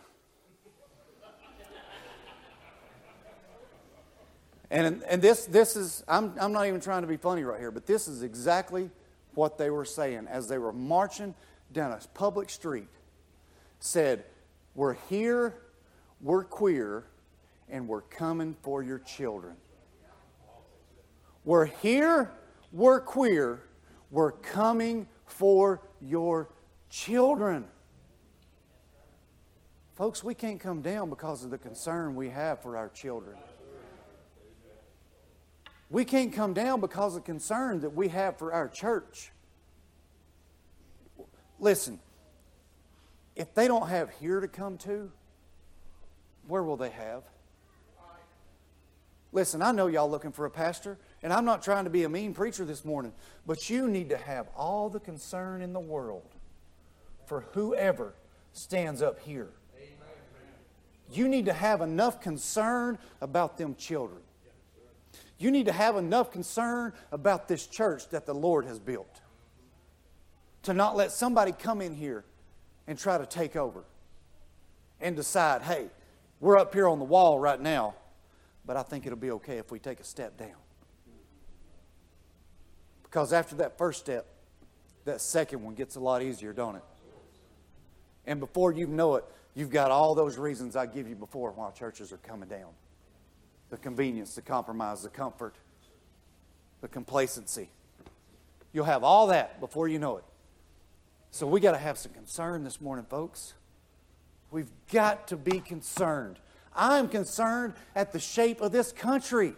And, and this, this is, I'm, I'm not even trying to be funny right here, but this is exactly what they were saying as they were marching down a public street. Said, We're here, we're queer, and we're coming for your children. We're here, we're queer, we're coming for your children. Folks, we can't come down because of the concern we have for our children. We can't come down because of concern that we have for our church. Listen, if they don't have here to come to, where will they have? Listen, I know y'all looking for a pastor, and I'm not trying to be a mean preacher this morning, but you need to have all the concern in the world for whoever stands up here. You need to have enough concern about them children. You need to have enough concern about this church that the Lord has built to not let somebody come in here and try to take over and decide, hey, we're up here on the wall right now, but I think it'll be okay if we take a step down. Because after that first step, that second one gets a lot easier, don't it? And before you know it, you've got all those reasons I give you before why churches are coming down the convenience, the compromise, the comfort, the complacency. You'll have all that before you know it. So we got to have some concern this morning, folks. We've got to be concerned. I'm concerned at the shape of this country.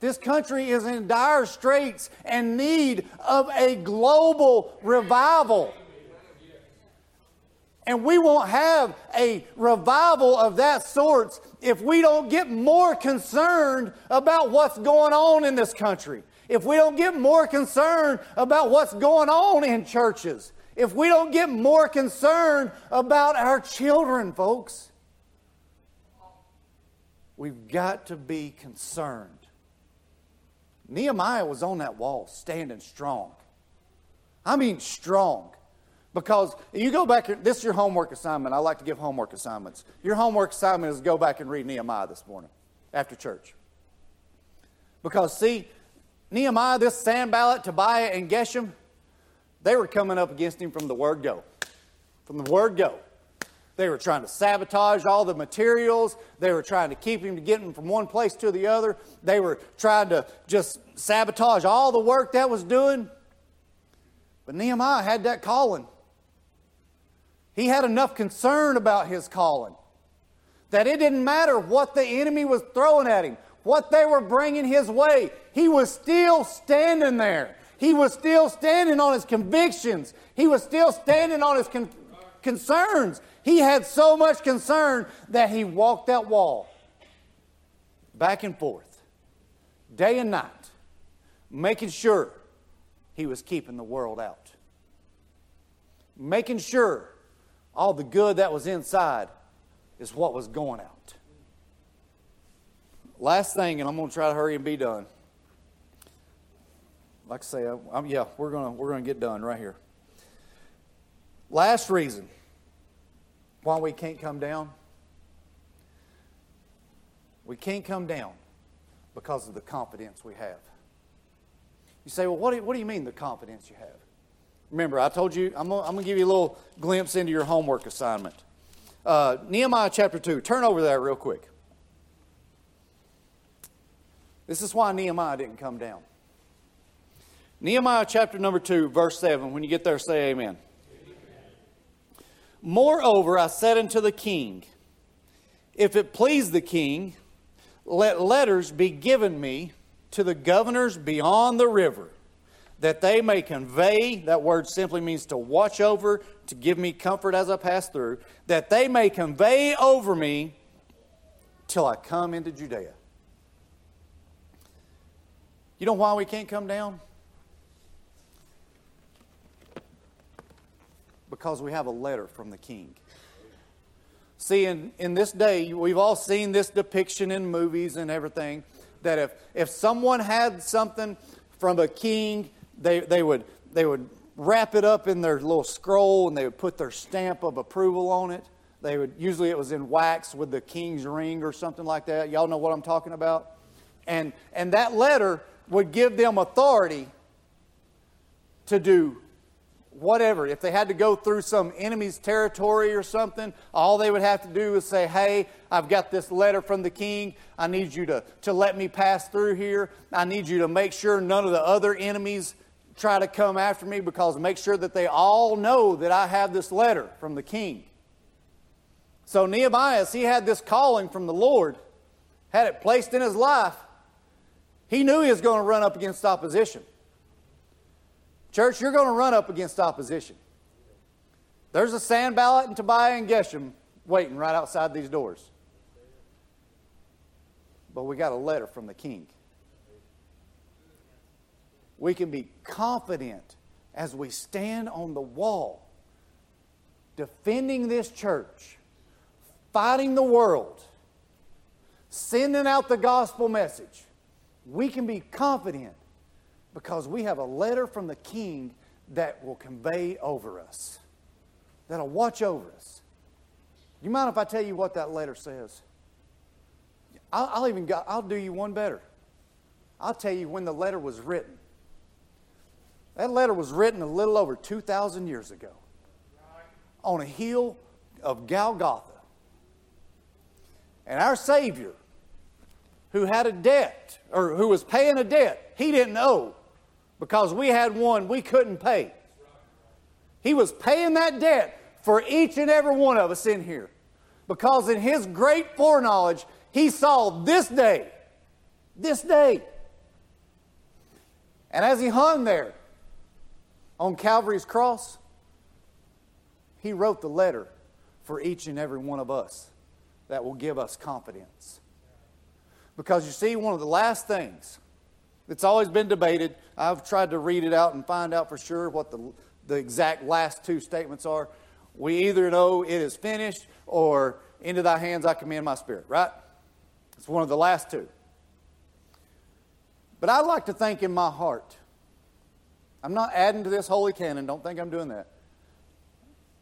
This country is in dire straits and need of a global revival. And we won't have a revival of that sort if we don't get more concerned about what's going on in this country. If we don't get more concerned about what's going on in churches. If we don't get more concerned about our children, folks. We've got to be concerned. Nehemiah was on that wall standing strong. I mean, strong. Because you go back, this is your homework assignment. I like to give homework assignments. Your homework assignment is go back and read Nehemiah this morning after church. Because, see, Nehemiah, this Sanballat, Tobiah, and Geshem, they were coming up against him from the word go. From the word go. They were trying to sabotage all the materials. They were trying to keep him to get him from one place to the other. They were trying to just sabotage all the work that was doing. But Nehemiah had that calling. He had enough concern about his calling that it didn't matter what the enemy was throwing at him, what they were bringing his way. He was still standing there. He was still standing on his convictions. He was still standing on his con- concerns. He had so much concern that he walked that wall back and forth, day and night, making sure he was keeping the world out. Making sure all the good that was inside is what was going out. Last thing, and I'm going to try to hurry and be done. Like I say, I'm, yeah, we're going to we're going to get done right here. Last reason why we can't come down? We can't come down because of the confidence we have. You say, well, what do what do you mean the confidence you have? Remember, I told you, I'm going to give you a little glimpse into your homework assignment. Uh, Nehemiah chapter 2. Turn over there real quick. This is why Nehemiah didn't come down. Nehemiah chapter number 2, verse 7. When you get there, say amen. amen. Moreover, I said unto the king, If it please the king, let letters be given me to the governors beyond the river that they may convey, that word simply means to watch over, to give me comfort as I pass through, that they may convey over me till I come into Judea. You know why we can't come down? Because we have a letter from the king. See, in, in this day, we've all seen this depiction in movies and everything that if, if someone had something from a king they, they, would, they would wrap it up in their little scroll and they would put their stamp of approval on it. They would usually it was in wax with the king's ring or something like that. Y'all know what I'm talking about? And and that letter would give them authority to do whatever. If they had to go through some enemy's territory or something, all they would have to do is say, Hey, I've got this letter from the king. I need you to, to let me pass through here. I need you to make sure none of the other enemies try to come after me because make sure that they all know that I have this letter from the king. So Nehemiah, he had this calling from the Lord, had it placed in his life. He knew he was going to run up against opposition. Church, you're going to run up against opposition. There's a Sanballat and Tobiah and Geshem waiting right outside these doors. But we got a letter from the king we can be confident as we stand on the wall, defending this church, fighting the world, sending out the gospel message. We can be confident because we have a letter from the king that will convey over us, that'll watch over us. You mind if I tell you what that letter says? I'll, I'll even go, I'll do you one better. I'll tell you when the letter was written. That letter was written a little over 2,000 years ago on a hill of Golgotha. And our Savior, who had a debt, or who was paying a debt, he didn't owe because we had one we couldn't pay. He was paying that debt for each and every one of us in here because in his great foreknowledge, he saw this day, this day. And as he hung there, on Calvary's cross, He wrote the letter for each and every one of us that will give us confidence. Because you see, one of the last things that's always been debated, I've tried to read it out and find out for sure what the, the exact last two statements are. We either know it is finished or into thy hands I commend my spirit, right? It's one of the last two. But I'd like to think in my heart I'm not adding to this holy canon. Don't think I'm doing that.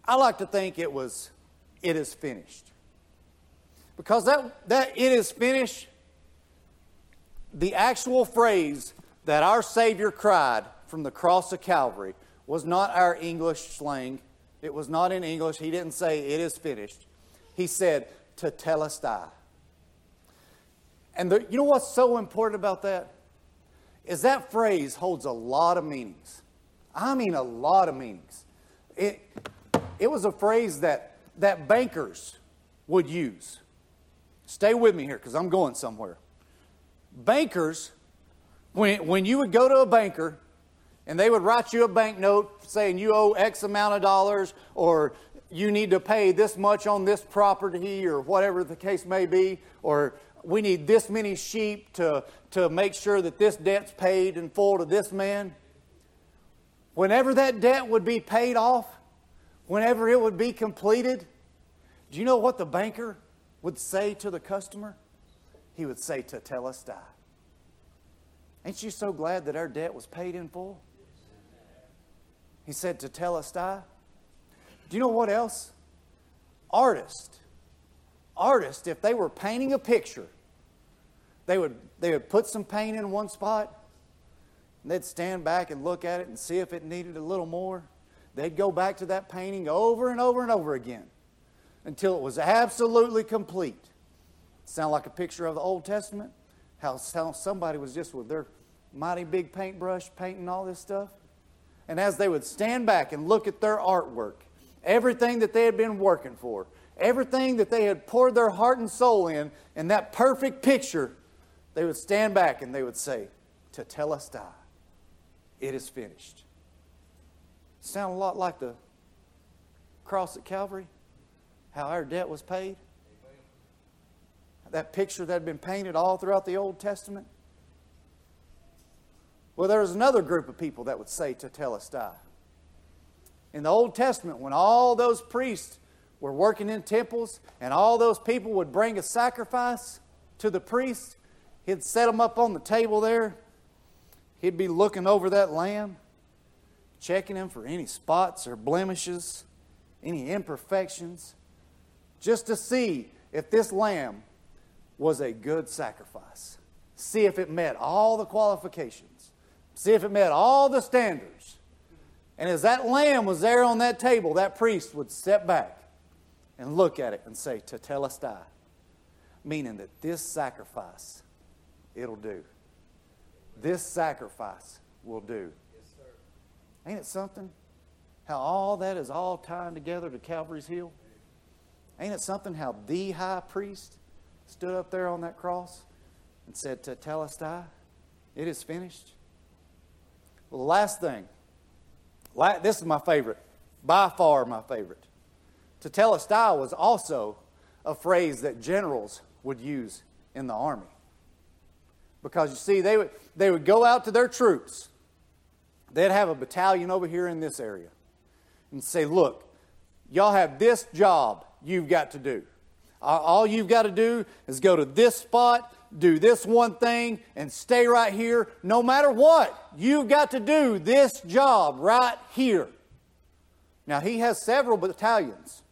I like to think it was, it is finished. Because that, that it is finished, the actual phrase that our Savior cried from the cross of Calvary was not our English slang. It was not in English. He didn't say, it is finished. He said, Tetelestai. And the, you know what's so important about that? Is that phrase holds a lot of meanings. I mean, a lot of meanings. It, it was a phrase that, that bankers would use. Stay with me here because I'm going somewhere. Bankers, when, when you would go to a banker and they would write you a bank note saying you owe X amount of dollars or you need to pay this much on this property or whatever the case may be, or we need this many sheep to, to make sure that this debt's paid in full to this man. Whenever that debt would be paid off, whenever it would be completed, do you know what the banker would say to the customer? He would say, Tetelestai. Ain't you so glad that our debt was paid in full? He said, Tetelestai. Do you know what else? artists, artists, if they were painting a picture, they would, they would put some paint in one spot, and they'd stand back and look at it and see if it needed a little more. They'd go back to that painting over and over and over again until it was absolutely complete. Sound like a picture of the Old Testament? How, how somebody was just with their mighty big paintbrush painting all this stuff. And as they would stand back and look at their artwork, everything that they had been working for, everything that they had poured their heart and soul in, in that perfect picture, they would stand back and they would say, Tetelestai, it is finished. Sound a lot like the cross at Calvary, how our debt was paid. That picture that had been painted all throughout the Old Testament. Well, there was another group of people that would say Tetelestai. In the Old Testament, when all those priests were working in temples and all those people would bring a sacrifice to the priest, he'd set them up on the table there. He'd be looking over that lamb, checking him for any spots or blemishes, any imperfections, just to see if this lamb was a good sacrifice. See if it met all the qualifications see if it met all the standards. And as that lamb was there on that table, that priest would step back and look at it and say, Tetelestai, meaning that this sacrifice, it'll do. This sacrifice will do. Ain't it something? How all that is all tied together to Calvary's Hill? Ain't it something how the high priest stood up there on that cross and said, to Tetelestai, it is finished? Well, the last thing, this is my favorite, by far my favorite. To Tetelestai was also a phrase that generals would use in the army. Because you see, they would, they would go out to their troops. They'd have a battalion over here in this area and say, Look, y'all have this job you've got to do. All you've got to do is go to this spot do this one thing and stay right here. No matter what, you've got to do this job right here. Now, he has several battalions.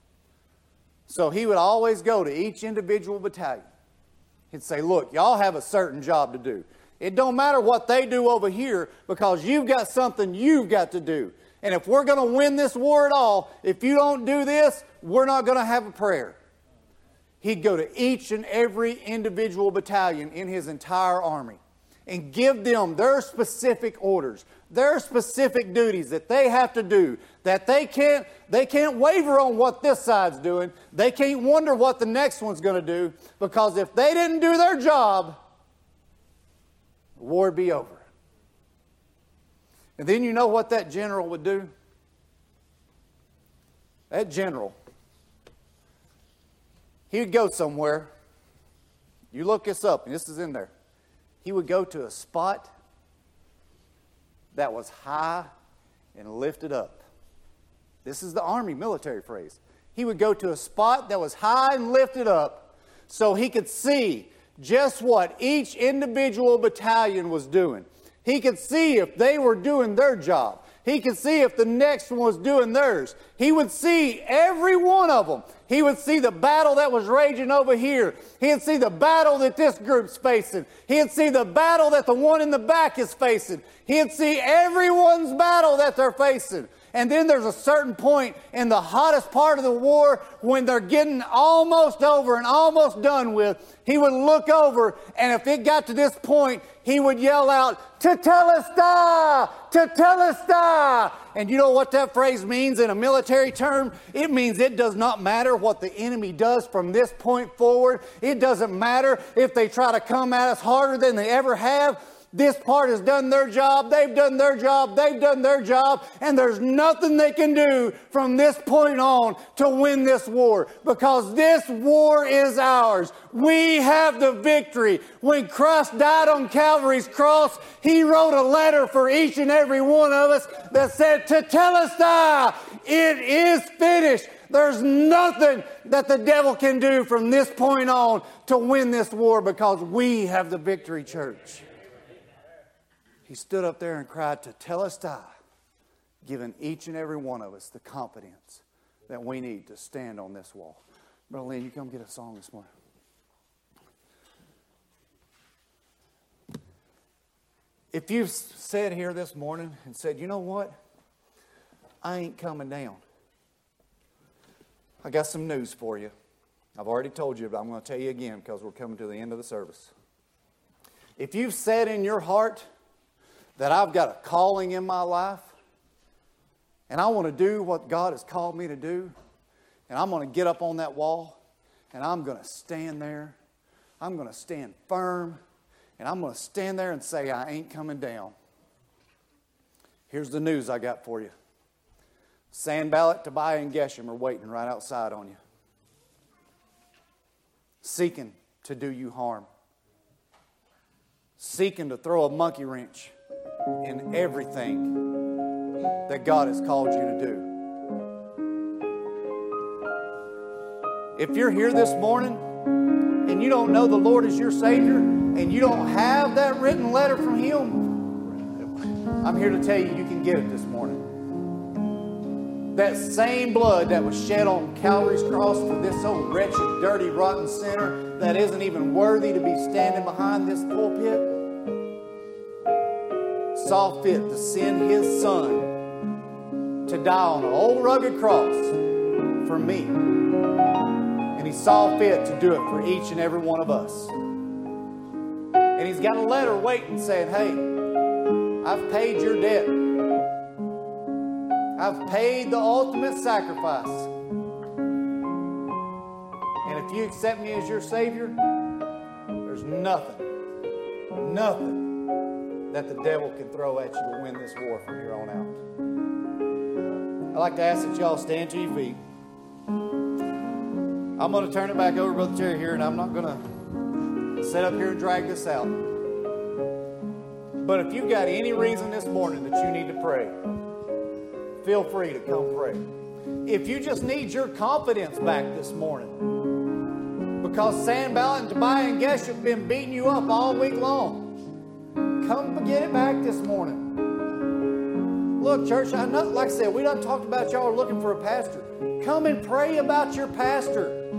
So he would always go to each individual battalion. He'd say, Look, y'all have a certain job to do. It don't matter what they do over here because you've got something you've got to do. And if we're going to win this war at all, if you don't do this, we're not going to have a prayer he'd go to each and every individual battalion in his entire army and give them their specific orders, their specific duties that they have to do, that they can't, they can't waver on what this side's doing. They can't wonder what the next one's going to do because if they didn't do their job, the war would be over. And then you know what that general would do? That general he would go somewhere. You look this up, and this is in there. He would go to a spot that was high and lifted up. This is the Army military phrase. He would go to a spot that was high and lifted up so he could see just what each individual battalion was doing. He could see if they were doing their job. He could see if the next one was doing theirs. He would see every one of them. He would see the battle that was raging over here. He'd see the battle that this group's facing. He'd see the battle that the one in the back is facing. He'd see everyone's battle that they're facing. And then there's a certain point in the hottest part of the war when they're getting almost over and almost done with. He would look over, and if it got to this point, he would yell out, Tetelestai! Tetelestai! And you know what that phrase means in a military term? It means it does not matter what the enemy does from this point forward. It doesn't matter if they try to come at us harder than they ever have. This part has done their job, they've done their job, they've done their job, and there's nothing they can do from this point on to win this war because this war is ours. We have the victory. When Christ died on Calvary's cross, He wrote a letter for each and every one of us that said, Tetelestai, it is finished. There's nothing that the devil can do from this point on to win this war because we have the victory, church he stood up there and cried, Tetelestai, giving each and every one of us the confidence that we need to stand on this wall. Brother Lynn, you come get a song this morning. If you've sat here this morning and said, you know what? I ain't coming down. I got some news for you. I've already told you, but I'm going to tell you again because we're coming to the end of the service. If you've said in your heart that I've got a calling in my life and I want to do what God has called me to do, and I'm going to get up on that wall and I'm going to stand there, I'm going to stand firm, and I'm going to stand there and say, I ain't coming down. Here's the news I got for you. Sanballat, Tobiah, and Geshem are waiting right outside on you, seeking to do you harm, seeking to throw a monkey wrench in everything that God has called you to do. If you're here this morning and you don't know the Lord as your Savior and you don't have that written letter from Him, I'm here to tell you you can get it this morning. That same blood that was shed on Calvary's cross for this old wretched, dirty, rotten sinner that isn't even worthy to be standing behind this pulpit saw fit to send His Son to die on an old rugged cross for me. And he saw fit to do it for each and every one of us. And he's got a letter waiting saying, Hey, I've paid your debt. I've paid the ultimate sacrifice. And if you accept me as your Savior, there's nothing, nothing that the devil can throw at you to win this war from here on out. I'd like to ask that y'all stand to your feet. I'm going to turn it back over to Brother Terry here, and I'm not going to sit up here and drag this out. But if you've got any reason this morning that you need to pray, feel free to come pray. If you just need your confidence back this morning, because Sanballat and Tobiah and Geshem have been beating you up all week long, come get it back this morning. Look, church, I know, like I said, we done talked about y'all looking for a pastor. Come and pray about your pastor.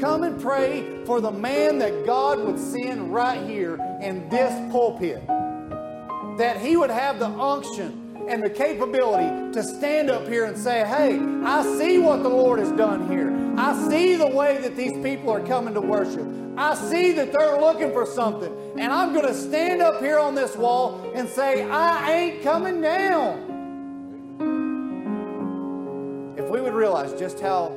Come and pray for the man that God would send right here in this pulpit. That he would have the unction and the capability to stand up here and say, Hey, I see what the Lord has done here. I see the way that these people are coming to worship. I see that they're looking for something. And I'm going to stand up here on this wall and say, I ain't coming down. If we would realize just how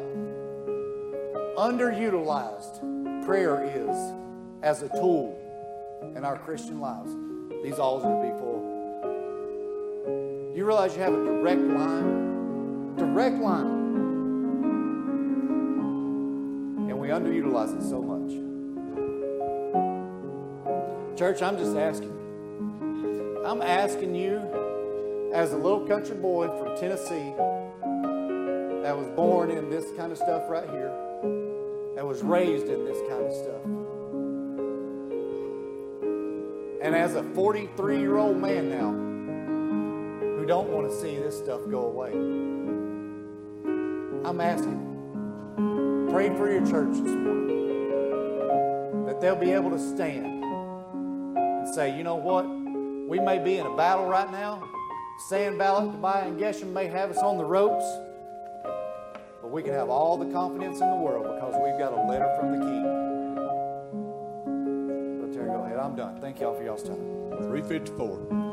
underutilized prayer is as a tool in our Christian lives, these alls would be full. You realize you have a direct line? Direct line. And we underutilize it so much. Church, I'm just asking. I'm asking you, as a little country boy from Tennessee that was born in this kind of stuff right here, that was raised in this kind of stuff. And as a 43 year old man now, don't want to see this stuff go away, I'm asking, pray for your church this morning that they'll be able to stand and say, you know what? We may be in a battle right now. Sanballat, Tobiah, and Geshem may have us on the ropes. But we can have all the confidence in the world because we've got a letter from the King. But Terry, go ahead. I'm done. Thank y'all for y'all's time. 354.